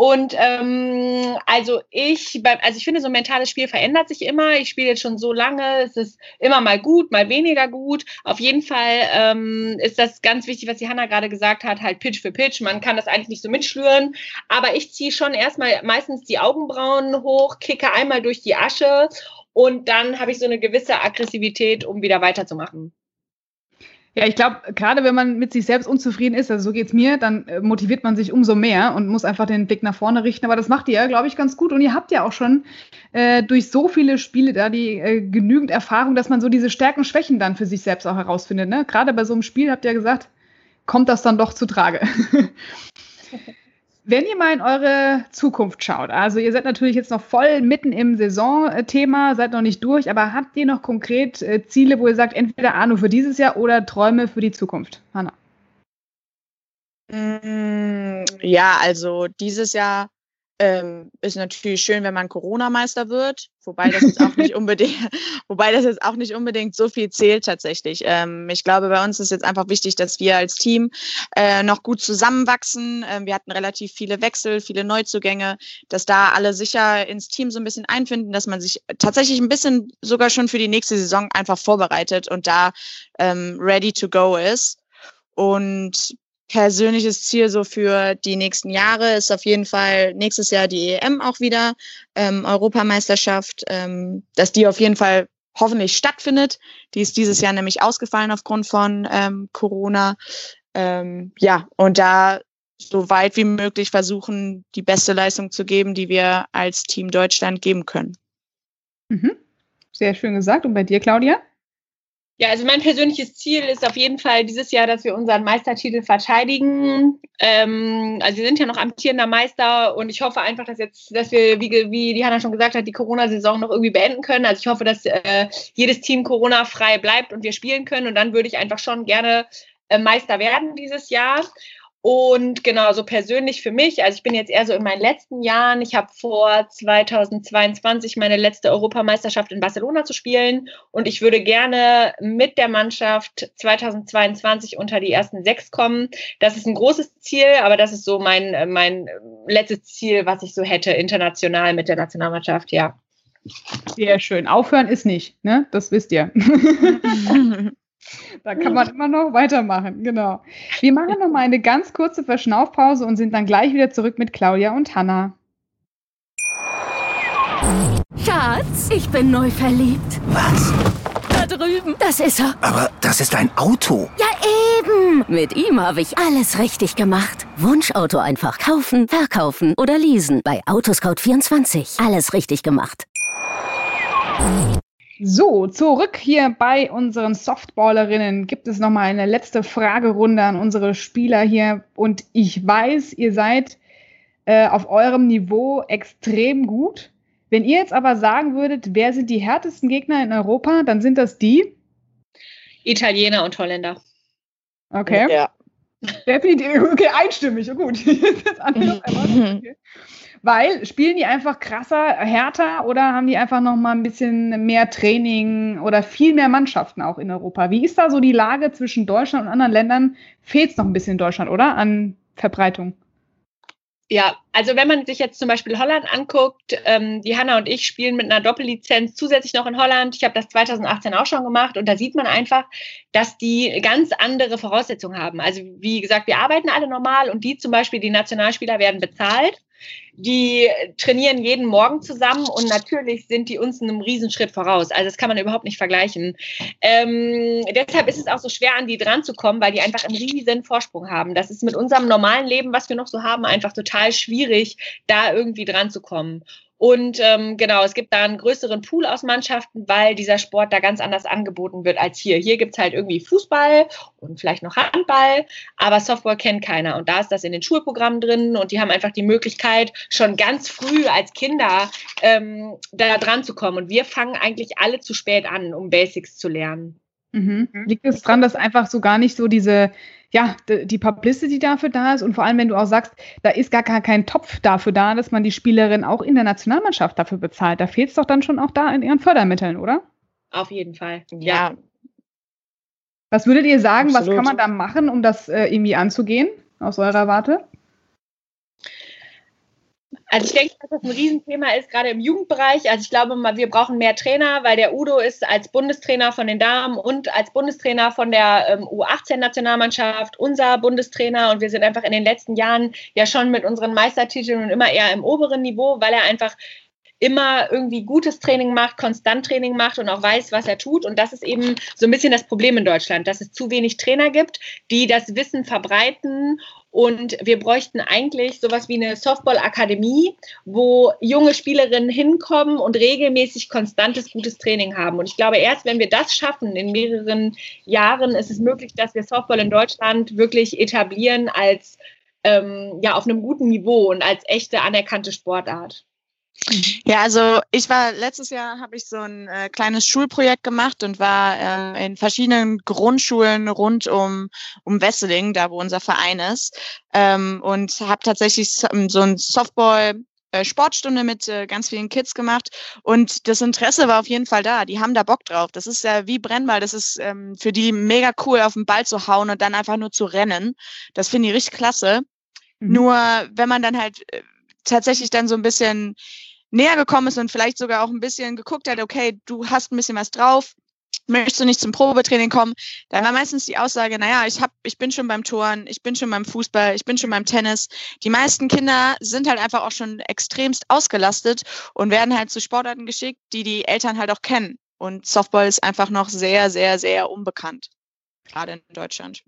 und ähm, also ich, also ich finde, so ein mentales Spiel verändert sich immer. Ich spiele jetzt schon so lange, es ist immer mal gut, mal weniger gut. Auf jeden Fall ähm, ist das ganz wichtig, was die Hanna gerade gesagt hat, halt Pitch für Pitch. Man kann das eigentlich nicht so mitschlüren, aber ich ziehe schon erstmal meistens die Augenbrauen hoch, kicke einmal durch die Asche und dann habe ich so eine gewisse Aggressivität, um wieder weiterzumachen. Ja, ich glaube, gerade wenn man mit sich selbst unzufrieden ist, also so geht es mir, dann äh, motiviert man sich umso mehr und muss einfach den Blick nach vorne richten. Aber das macht ihr, glaube ich, ganz gut. Und ihr habt ja auch schon äh, durch so viele Spiele da die äh, genügend Erfahrung, dass man so diese Stärken, Schwächen dann für sich selbst auch herausfindet. Ne? Gerade bei so einem Spiel habt ihr ja gesagt, kommt das dann doch zu Trage. Wenn ihr mal in eure Zukunft schaut, also ihr seid natürlich jetzt noch voll mitten im Saisonthema, seid noch nicht durch, aber habt ihr noch konkret äh, Ziele, wo ihr sagt, entweder Ahnung für dieses Jahr oder Träume für die Zukunft? Hanna. Mm, ja, also dieses Jahr ähm, ist natürlich schön, wenn man Corona-Meister wird, wobei das jetzt auch nicht unbedingt, wobei das jetzt auch nicht unbedingt so viel zählt tatsächlich. Ähm, ich glaube, bei uns ist jetzt einfach wichtig, dass wir als Team äh, noch gut zusammenwachsen. Ähm, wir hatten relativ viele Wechsel, viele Neuzugänge, dass da alle sicher ins Team so ein bisschen einfinden, dass man sich tatsächlich ein bisschen sogar schon für die nächste Saison einfach vorbereitet und da ähm, ready to go ist. Und persönliches Ziel so für die nächsten Jahre ist auf jeden Fall nächstes Jahr die EM auch wieder, ähm, Europameisterschaft, ähm, dass die auf jeden Fall hoffentlich stattfindet. Die ist dieses Jahr nämlich ausgefallen aufgrund von ähm, Corona. Ähm, ja, und da so weit wie möglich versuchen, die beste Leistung zu geben, die wir als Team Deutschland geben können. Mhm. Sehr schön gesagt. Und bei dir, Claudia? Ja, also mein persönliches Ziel ist auf jeden Fall dieses Jahr, dass wir unseren Meistertitel verteidigen. Ähm, also wir sind ja noch amtierender Meister und ich hoffe einfach, dass jetzt, dass wir, wie, wie die Hanna schon gesagt hat, die Corona-Saison noch irgendwie beenden können. Also ich hoffe, dass äh, jedes Team Corona-frei bleibt und wir spielen können. Und dann würde ich einfach schon gerne äh, Meister werden dieses Jahr. Und genau, so persönlich für mich, also ich bin jetzt eher so in meinen letzten Jahren. Ich habe vor 2022 meine letzte Europameisterschaft in Barcelona zu spielen und ich würde gerne mit der Mannschaft 2022 unter die ersten sechs kommen. Das ist ein großes Ziel, aber das ist so mein, mein letztes Ziel, was ich so hätte, international mit der Nationalmannschaft, ja. Sehr schön. Aufhören ist nicht, ne? Das wisst ihr. Da kann man immer noch weitermachen, genau. Wir machen noch mal eine ganz kurze Verschnaufpause und sind dann gleich wieder zurück mit Claudia und Hanna. Schatz, ich bin neu verliebt. Was? Da drüben. Das ist er. Aber das ist ein Auto. Ja, eben. Mit ihm habe ich alles richtig gemacht. Wunschauto einfach kaufen, verkaufen oder leasen. Bei Autoscout24. Alles richtig gemacht. So, zurück hier bei unseren Softballerinnen gibt es nochmal eine letzte Fragerunde an unsere Spieler hier. Und ich weiß, ihr seid äh, auf eurem Niveau extrem gut. Wenn ihr jetzt aber sagen würdet, wer sind die härtesten Gegner in Europa, dann sind das die Italiener und Holländer. Okay. Ja. Definitiv. Okay, einstimmig. Oh, gut. okay. Weil spielen die einfach krasser, härter oder haben die einfach noch mal ein bisschen mehr Training oder viel mehr Mannschaften auch in Europa? Wie ist da so die Lage zwischen Deutschland und anderen Ländern? Fehlt es noch ein bisschen in Deutschland, oder? An Verbreitung? Ja, also wenn man sich jetzt zum Beispiel Holland anguckt, ähm, die Hanna und ich spielen mit einer Doppellizenz zusätzlich noch in Holland. Ich habe das 2018 auch schon gemacht und da sieht man einfach, dass die ganz andere Voraussetzungen haben. Also wie gesagt, wir arbeiten alle normal und die zum Beispiel, die Nationalspieler werden bezahlt die trainieren jeden Morgen zusammen und natürlich sind die uns einen Riesenschritt voraus. Also das kann man überhaupt nicht vergleichen. Ähm, deshalb ist es auch so schwer, an die dran zu kommen, weil die einfach einen riesen Vorsprung haben. Das ist mit unserem normalen Leben, was wir noch so haben, einfach total schwierig, da irgendwie dran zu kommen. Und ähm, genau, es gibt da einen größeren Pool aus Mannschaften, weil dieser Sport da ganz anders angeboten wird als hier. Hier gibt's halt irgendwie Fußball und vielleicht noch Handball, aber Softball kennt keiner. Und da ist das in den Schulprogrammen drin und die haben einfach die Möglichkeit, schon ganz früh als Kinder ähm, da dran zu kommen. Und wir fangen eigentlich alle zu spät an, um Basics zu lernen. Mhm. Liegt es dran, dass einfach so gar nicht so diese ja, die Publicity dafür da ist und vor allem, wenn du auch sagst, da ist gar kein Topf dafür da, dass man die Spielerin auch in der Nationalmannschaft dafür bezahlt. Da fehlt es doch dann schon auch da in ihren Fördermitteln, oder? Auf jeden Fall. Ja. Was würdet ihr sagen, Absolut. was kann man da machen, um das äh, irgendwie anzugehen, aus eurer Warte? Also ich denke, dass das ein Riesenthema ist, gerade im Jugendbereich. Also ich glaube, wir brauchen mehr Trainer, weil der Udo ist als Bundestrainer von den Damen und als Bundestrainer von der ähm, U18-Nationalmannschaft unser Bundestrainer. Und wir sind einfach in den letzten Jahren ja schon mit unseren Meistertiteln und immer eher im oberen Niveau, weil er einfach immer irgendwie gutes Training macht, konstant Training macht und auch weiß, was er tut. Und das ist eben so ein bisschen das Problem in Deutschland, dass es zu wenig Trainer gibt, die das Wissen verbreiten. Und wir bräuchten eigentlich sowas wie eine Softball-Akademie, wo junge Spielerinnen hinkommen und regelmäßig konstantes, gutes Training haben. Und ich glaube, erst wenn wir das schaffen in mehreren Jahren, ist es möglich, dass wir Softball in Deutschland wirklich etablieren als ähm, ja auf einem guten Niveau und als echte anerkannte Sportart. Ja, also ich war letztes Jahr habe ich so ein äh, kleines Schulprojekt gemacht und war äh, in verschiedenen Grundschulen rund um um Wesseling, da wo unser Verein ist, ähm, und habe tatsächlich so, so ein Softball äh, Sportstunde mit äh, ganz vielen Kids gemacht und das Interesse war auf jeden Fall da. Die haben da Bock drauf. Das ist ja wie Brennball. Das ist ähm, für die mega cool, auf den Ball zu hauen und dann einfach nur zu rennen. Das finde ich richtig klasse. Mhm. Nur wenn man dann halt äh, tatsächlich dann so ein bisschen näher gekommen ist und vielleicht sogar auch ein bisschen geguckt hat, okay, du hast ein bisschen was drauf, möchtest du nicht zum Probetraining kommen? Da war meistens die Aussage, naja, ich hab, ich bin schon beim Touren, ich bin schon beim Fußball, ich bin schon beim Tennis. Die meisten Kinder sind halt einfach auch schon extremst ausgelastet und werden halt zu Sportarten geschickt, die die Eltern halt auch kennen. Und Softball ist einfach noch sehr, sehr, sehr unbekannt. Gerade in Deutschland.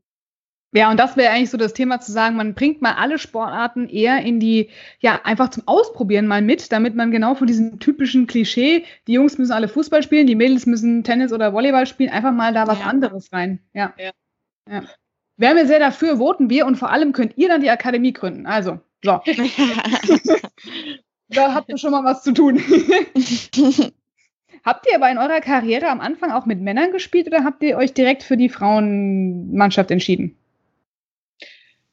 Ja, und das wäre eigentlich so das Thema zu sagen, man bringt mal alle Sportarten eher in die, ja, einfach zum Ausprobieren mal mit, damit man genau von diesem typischen Klischee, die Jungs müssen alle Fußball spielen, die Mädels müssen Tennis oder Volleyball spielen, einfach mal da was ja. anderes rein. Ja. ja. ja. Wären wir sehr dafür, voten wir und vor allem könnt ihr dann die Akademie gründen. Also, so. da habt ihr schon mal was zu tun. Habt ihr aber in eurer Karriere am Anfang auch mit Männern gespielt oder habt ihr euch direkt für die Frauenmannschaft entschieden?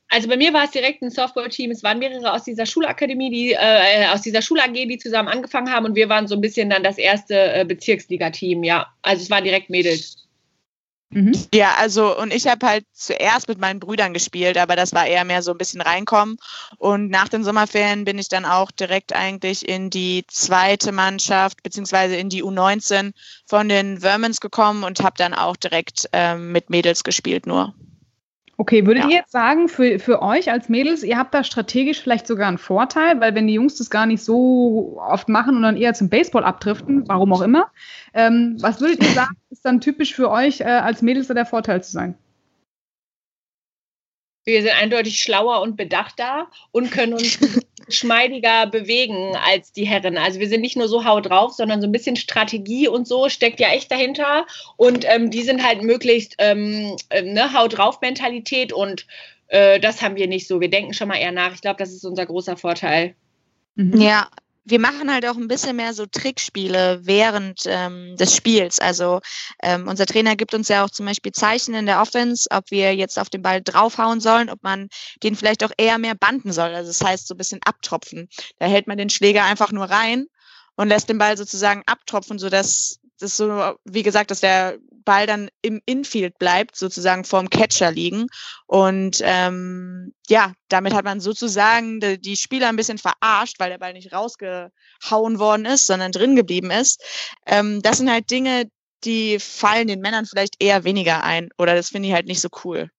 Also bei mir war es direkt ein Softball-Team. Es waren mehrere aus dieser Schulakademie, die äh, aus dieser Schul-AG, die zusammen angefangen haben und wir waren so ein bisschen dann das erste äh, Bezirksliga-Team. Ja, also es waren direkt Mädels. Mhm. Ja, also und ich habe halt zuerst mit meinen Brüdern gespielt, aber das war eher mehr so ein bisschen reinkommen. Und nach den Sommerferien bin ich dann auch direkt eigentlich in die zweite Mannschaft beziehungsweise in die U19 von den Vermons gekommen und habe dann auch direkt ähm, mit Mädels gespielt nur. Okay, würdet ja. ihr jetzt sagen, für, für euch als Mädels, ihr habt da strategisch vielleicht sogar einen Vorteil, weil wenn die Jungs das gar nicht so oft machen und dann eher zum Baseball abdriften, warum auch immer, ähm, was würdet ihr sagen, ist dann typisch für euch äh, als Mädels da der Vorteil zu sein? Wir sind eindeutig schlauer und bedachter und können uns geschmeidiger bewegen als die Herren. Also wir sind nicht nur so hau drauf, sondern so ein bisschen Strategie und so steckt ja echt dahinter. Und ähm, die sind halt möglichst ähm, äh, ne, hau drauf Mentalität und äh, das haben wir nicht so. Wir denken schon mal eher nach. Ich glaube, das ist unser großer Vorteil. Mhm. Ja, wir machen halt auch ein bisschen mehr so Trickspiele während ähm, des Spiels. Also ähm, unser Trainer gibt uns ja auch zum Beispiel Zeichen in der Offense, ob wir jetzt auf den Ball draufhauen sollen, ob man den vielleicht auch eher mehr banden soll. Also das heißt so ein bisschen abtropfen. Da hält man den Schläger einfach nur rein und lässt den Ball sozusagen abtropfen, sodass das so, wie gesagt, dass der Ball dann im Infield bleibt, sozusagen vorm Catcher liegen. Und ähm, ja, damit hat man sozusagen die, die Spieler ein bisschen verarscht, weil der Ball nicht rausgehauen worden ist, sondern drin geblieben ist. Ähm, das sind halt Dinge, die fallen den Männern vielleicht eher weniger ein. Oder das finde ich halt nicht so cool.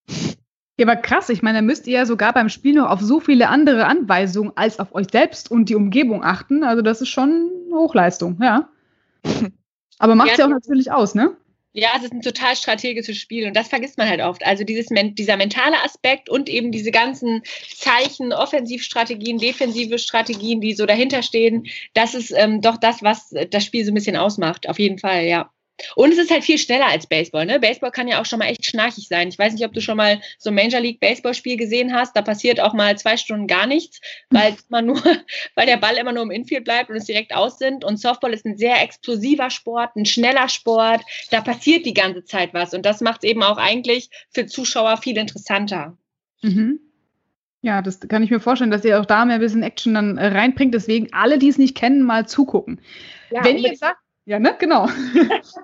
Ja, aber krass, ich meine, da müsst ihr ja sogar beim Spiel noch auf so viele andere Anweisungen als auf euch selbst und die Umgebung achten. Also das ist schon Hochleistung, ja. Aber macht ja, ja auch natürlich aus, ne? Ja, es ist ein total strategisches Spiel und das vergisst man halt oft. Also dieses, dieser mentale Aspekt und eben diese ganzen Zeichen, Offensivstrategien, defensive Strategien, die so dahinter stehen, das ist ähm, doch das, was das Spiel so ein bisschen ausmacht. Auf jeden Fall, ja. Und es ist halt viel schneller als Baseball. Ne? Baseball kann ja auch schon mal echt schnarchig sein. Ich weiß nicht, ob du schon mal so ein Major League Baseball Spiel gesehen hast. Da passiert auch mal zwei Stunden gar nichts, weil man nur, weil der Ball immer nur im Infield bleibt und es direkt aus sind. Und Softball ist ein sehr explosiver Sport, ein schneller Sport. Da passiert die ganze Zeit was. Und das macht es eben auch eigentlich für Zuschauer viel interessanter. Mhm. Ja, das kann ich mir vorstellen, dass ihr auch da mehr ein bisschen Action dann äh, reinbringt. Deswegen alle, die es nicht kennen, mal zugucken. Ja, Wenn ihr sagt, ja, ne? Genau.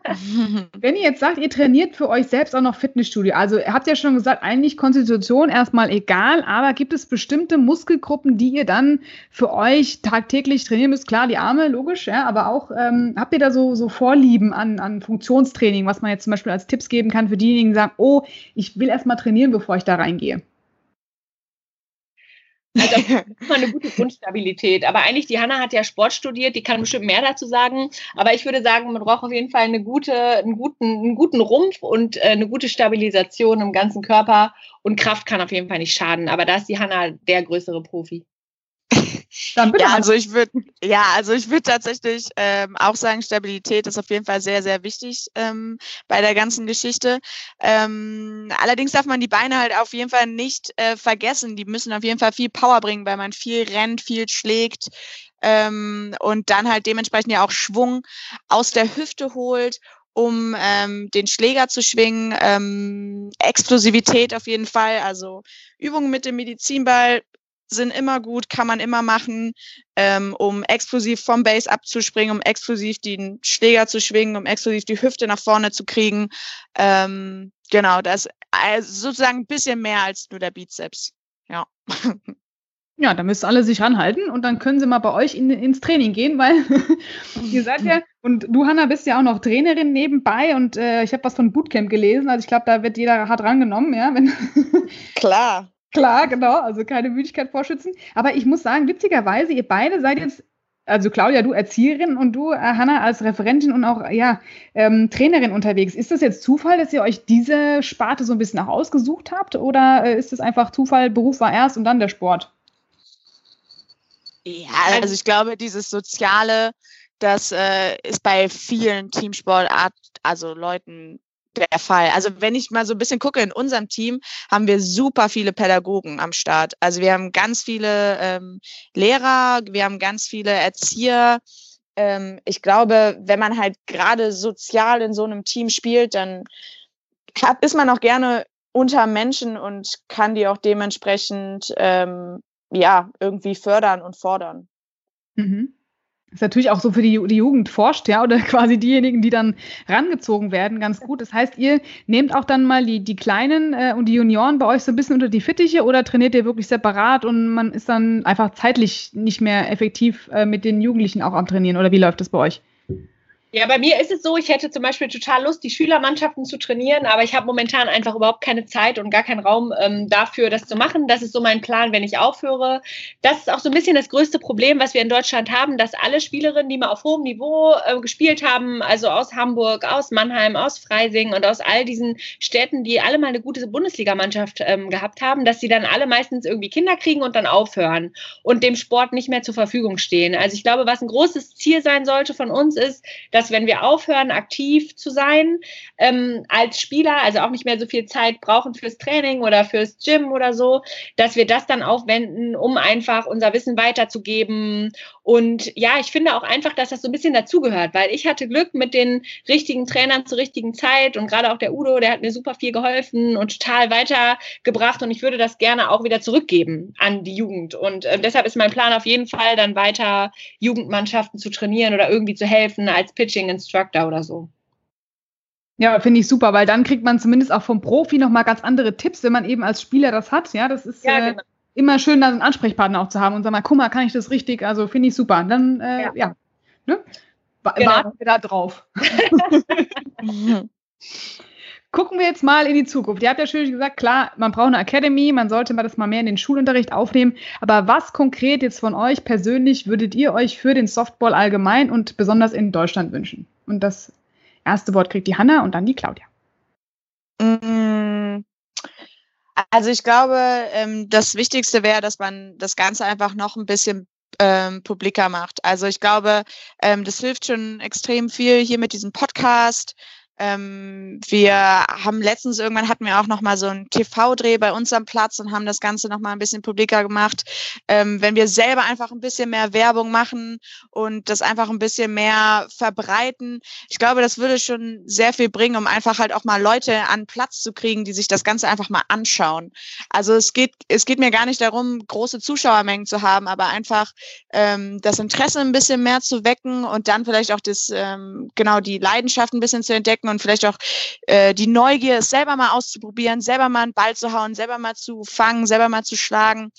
Wenn ihr jetzt sagt, ihr trainiert für euch selbst auch noch Fitnessstudio, also ihr habt ja schon gesagt, eigentlich Konstitution erstmal egal, aber gibt es bestimmte Muskelgruppen, die ihr dann für euch tagtäglich trainieren müsst? Klar, die Arme, logisch, ja, aber auch ähm, habt ihr da so, so Vorlieben an, an Funktionstraining, was man jetzt zum Beispiel als Tipps geben kann für diejenigen, die sagen, oh, ich will erstmal trainieren, bevor ich da reingehe? Also immer eine gute Grundstabilität. Aber eigentlich, die Hanna hat ja Sport studiert, die kann bestimmt mehr dazu sagen. Aber ich würde sagen, man braucht auf jeden Fall eine gute, einen, guten, einen guten Rumpf und äh, eine gute Stabilisation im ganzen Körper. Und Kraft kann auf jeden Fall nicht schaden. Aber da ist die Hanna der größere Profi. Dann bitte. Ja, also ich würde, ja, also ich würde tatsächlich ähm, auch sagen, Stabilität ist auf jeden Fall sehr, sehr wichtig ähm, bei der ganzen Geschichte. Ähm, allerdings darf man die Beine halt auf jeden Fall nicht äh, vergessen. Die müssen auf jeden Fall viel Power bringen, weil man viel rennt, viel schlägt ähm, und dann halt dementsprechend ja auch Schwung aus der Hüfte holt um ähm, den Schläger zu schwingen, ähm, Explosivität auf jeden Fall, also Übungen mit dem Medizinball sind immer gut, kann man immer machen, ähm, um explosiv vom Base abzuspringen, um explosiv den Schläger zu schwingen, um explosiv die Hüfte nach vorne zu kriegen. Ähm, genau, das also sozusagen ein bisschen mehr als nur der Bizeps. Ja. Ja, da müssen alle sich ranhalten und dann können sie mal bei euch in, ins Training gehen, weil ihr seid ja, und du, Hanna, bist ja auch noch Trainerin nebenbei und äh, ich habe was von Bootcamp gelesen, also ich glaube, da wird jeder hart rangenommen, ja. Wenn Klar. Klar, genau, also keine Müdigkeit vorschützen. Aber ich muss sagen, witzigerweise, ihr beide seid jetzt, also Claudia, du Erzieherin und du, äh, Hanna, als Referentin und auch ja, ähm, Trainerin unterwegs. Ist das jetzt Zufall, dass ihr euch diese Sparte so ein bisschen auch ausgesucht habt? Oder äh, ist es einfach Zufall, Beruf war erst und dann der Sport? Ja, also ich glaube, dieses Soziale, das äh, ist bei vielen Teamsportarten, also Leuten der Fall. Also wenn ich mal so ein bisschen gucke, in unserem Team haben wir super viele Pädagogen am Start. Also wir haben ganz viele ähm, Lehrer, wir haben ganz viele Erzieher. Ähm, ich glaube, wenn man halt gerade sozial in so einem Team spielt, dann hat, ist man auch gerne unter Menschen und kann die auch dementsprechend ähm, ja irgendwie fördern und fordern. Mhm ist natürlich auch so für die, die Jugend forscht, ja, oder quasi diejenigen, die dann rangezogen werden, ganz gut. Das heißt, ihr nehmt auch dann mal die, die Kleinen äh, und die Junioren bei euch so ein bisschen unter die Fittiche oder trainiert ihr wirklich separat und man ist dann einfach zeitlich nicht mehr effektiv äh, mit den Jugendlichen auch am Trainieren oder wie läuft das bei euch? Ja, bei mir ist es so, ich hätte zum Beispiel total Lust, die Schülermannschaften zu trainieren, aber ich habe momentan einfach überhaupt keine Zeit und gar keinen Raum ähm, dafür, das zu machen. Das ist so mein Plan, wenn ich aufhöre. Das ist auch so ein bisschen das größte Problem, was wir in Deutschland haben, dass alle Spielerinnen, die mal auf hohem Niveau äh, gespielt haben, also aus Hamburg, aus Mannheim, aus Freising und aus all diesen Städten, die alle mal eine gute Bundesligamannschaft ähm, gehabt haben, dass sie dann alle meistens irgendwie Kinder kriegen und dann aufhören und dem Sport nicht mehr zur Verfügung stehen. Also ich glaube, was ein großes Ziel sein sollte von uns ist, dass dass wenn wir aufhören, aktiv zu sein ähm, als Spieler, also auch nicht mehr so viel Zeit brauchen fürs Training oder fürs Gym oder so, dass wir das dann aufwenden, um einfach unser Wissen weiterzugeben. Und ja, ich finde auch einfach, dass das so ein bisschen dazugehört, weil ich hatte Glück mit den richtigen Trainern zur richtigen Zeit und gerade auch der Udo, der hat mir super viel geholfen und total weitergebracht und ich würde das gerne auch wieder zurückgeben an die Jugend. Und äh, deshalb ist mein Plan auf jeden Fall, dann weiter Jugendmannschaften zu trainieren oder irgendwie zu helfen als Pitch Teaching Instructor oder so. Ja, finde ich super, weil dann kriegt man zumindest auch vom Profi nochmal ganz andere Tipps, wenn man eben als Spieler das hat. Ja, das ist ja, äh, genau. Immer schön, da einen Ansprechpartner auch zu haben und sag mal, guck mal, kann ich das richtig? Also finde ich super. Dann, äh, ja. ja. Ne? Genau. Warten wir da drauf. Gucken wir jetzt mal in die Zukunft. Ihr habt ja schön gesagt, klar, man braucht eine Academy, man sollte mal das mal mehr in den Schulunterricht aufnehmen. Aber was konkret jetzt von euch persönlich würdet ihr euch für den Softball allgemein und besonders in Deutschland wünschen? Und das erste Wort kriegt die Hanna und dann die Claudia. Mm. Also ich glaube, ähm, das Wichtigste wäre, dass man das Ganze einfach noch ein bisschen ähm, publiker macht. Also ich glaube, ähm, das hilft schon extrem viel hier mit diesem Podcast. Ähm, wir haben letztens irgendwann hatten wir auch noch mal so einen TV-Dreh bei uns am Platz und haben das Ganze noch mal ein bisschen publiker gemacht. Ähm, wenn wir selber einfach ein bisschen mehr Werbung machen und das einfach ein bisschen mehr verbreiten, ich glaube, das würde schon sehr viel bringen, um einfach halt auch mal Leute an Platz zu kriegen, die sich das Ganze einfach mal anschauen. Also es geht es geht mir gar nicht darum, große Zuschauermengen zu haben, aber einfach ähm, das Interesse ein bisschen mehr zu wecken und dann vielleicht auch das ähm, genau die Leidenschaft ein bisschen zu entdecken entdecken und vielleicht auch äh, die Neugier, es selber mal auszuprobieren, selber mal einen Ball zu hauen, selber mal zu fangen, selber mal zu schlagen.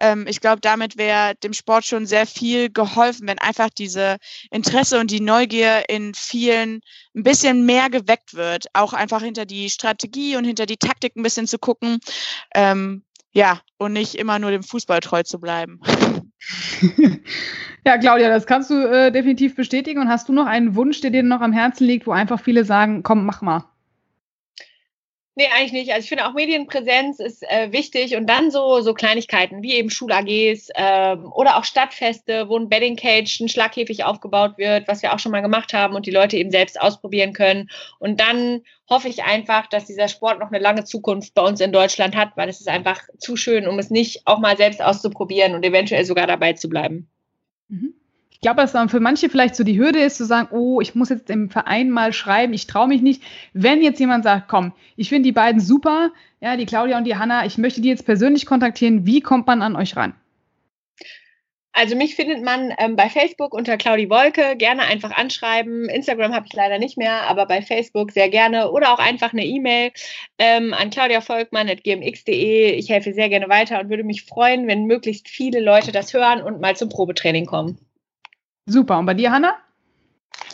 Ähm, ich glaube, damit wäre dem Sport schon sehr viel geholfen, wenn einfach diese Interesse und die Neugier in vielen ein bisschen mehr geweckt wird. Auch einfach hinter die Strategie und hinter die Taktik ein bisschen zu gucken. Ähm, ja, und nicht immer nur dem Fußball treu zu bleiben. ja, Claudia, das kannst du äh, definitiv bestätigen. Und hast du noch einen Wunsch, der dir noch am Herzen liegt, wo einfach viele sagen, komm, mach mal? Nee, eigentlich nicht. Also ich finde auch Medienpräsenz ist äh, wichtig und dann so, so Kleinigkeiten wie eben Schul-AGs ähm, oder auch Stadtfeste, wo ein Bedding Cage, ein Schlagkäfig aufgebaut wird, was wir auch schon mal gemacht haben und die Leute eben selbst ausprobieren können. Und dann hoffe ich einfach, dass dieser Sport noch eine lange Zukunft bei uns in Deutschland hat, weil es ist einfach zu schön, um es nicht auch mal selbst auszuprobieren und eventuell sogar dabei zu bleiben. Mhm glaube, dass dann für manche vielleicht so die Hürde ist, zu sagen, oh, ich muss jetzt im Verein mal schreiben, ich traue mich nicht. Wenn jetzt jemand sagt, komm, ich finde die beiden super, ja, die Claudia und die Hanna, ich möchte die jetzt persönlich kontaktieren, wie kommt man an euch ran? Also mich findet man ähm, bei Facebook unter Claudi Wolke. Gerne einfach anschreiben. Instagram habe ich leider nicht mehr, aber bei Facebook sehr gerne. Oder auch einfach eine E-Mail ähm, an claudiavolkmann.gmx.de. Ich helfe sehr gerne weiter und würde mich freuen, wenn möglichst viele Leute das hören und mal zum Probetraining kommen. Super. Und bei dir, Hanna?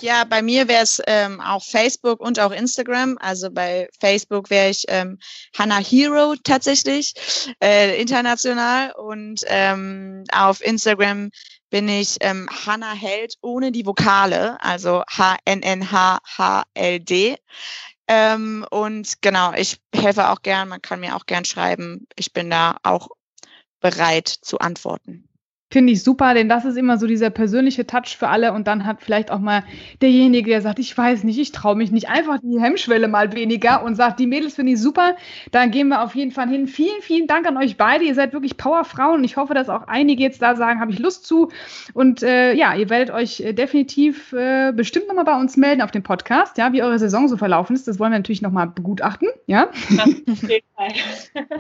Ja, bei mir wäre es ähm, auch Facebook und auch Instagram. Also bei Facebook wäre ich ähm, Hannah Hero tatsächlich, äh, international. Und ähm, auf Instagram bin ich ähm, Hannah Held ohne die Vokale, also H-N-N-H-H-L-D. Ähm, und genau, ich helfe auch gern, man kann mir auch gern schreiben. Ich bin da auch bereit zu antworten. Finde ich super, denn das ist immer so dieser persönliche Touch für alle und dann hat vielleicht auch mal derjenige, der sagt, ich weiß nicht, ich traue mich nicht, einfach die Hemmschwelle mal weniger und sagt, die Mädels finde ich super, dann gehen wir auf jeden Fall hin. Vielen, vielen Dank an euch beide, ihr seid wirklich Powerfrauen und ich hoffe, dass auch einige jetzt da sagen, habe ich Lust zu. Und äh, ja, ihr werdet euch äh, definitiv äh, bestimmt nochmal bei uns melden auf dem Podcast, ja, wie eure Saison so verlaufen ist, das wollen wir natürlich nochmal begutachten, ja.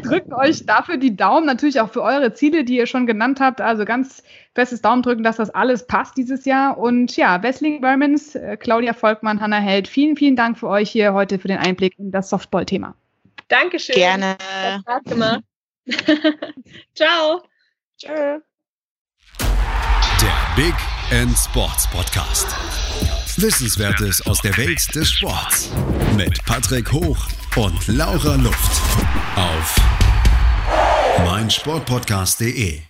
Drücken euch dafür die Daumen, natürlich auch für eure Ziele, die ihr schon genannt habt, also ganz ganz festes Daumen drücken, dass das alles passt dieses Jahr. Und ja, Wessling Bermans, äh, Claudia Volkmann, Hanna Held, vielen, vielen Dank für euch hier heute für den Einblick in das Softball-Thema. Dankeschön. Gerne. Hat Spaß gemacht. Ciao. Tschö. Der Big End Sports Podcast. Wissenswertes aus der Welt des Sports. Mit Patrick Hoch und Laura Luft. Auf meinsportpodcast.de.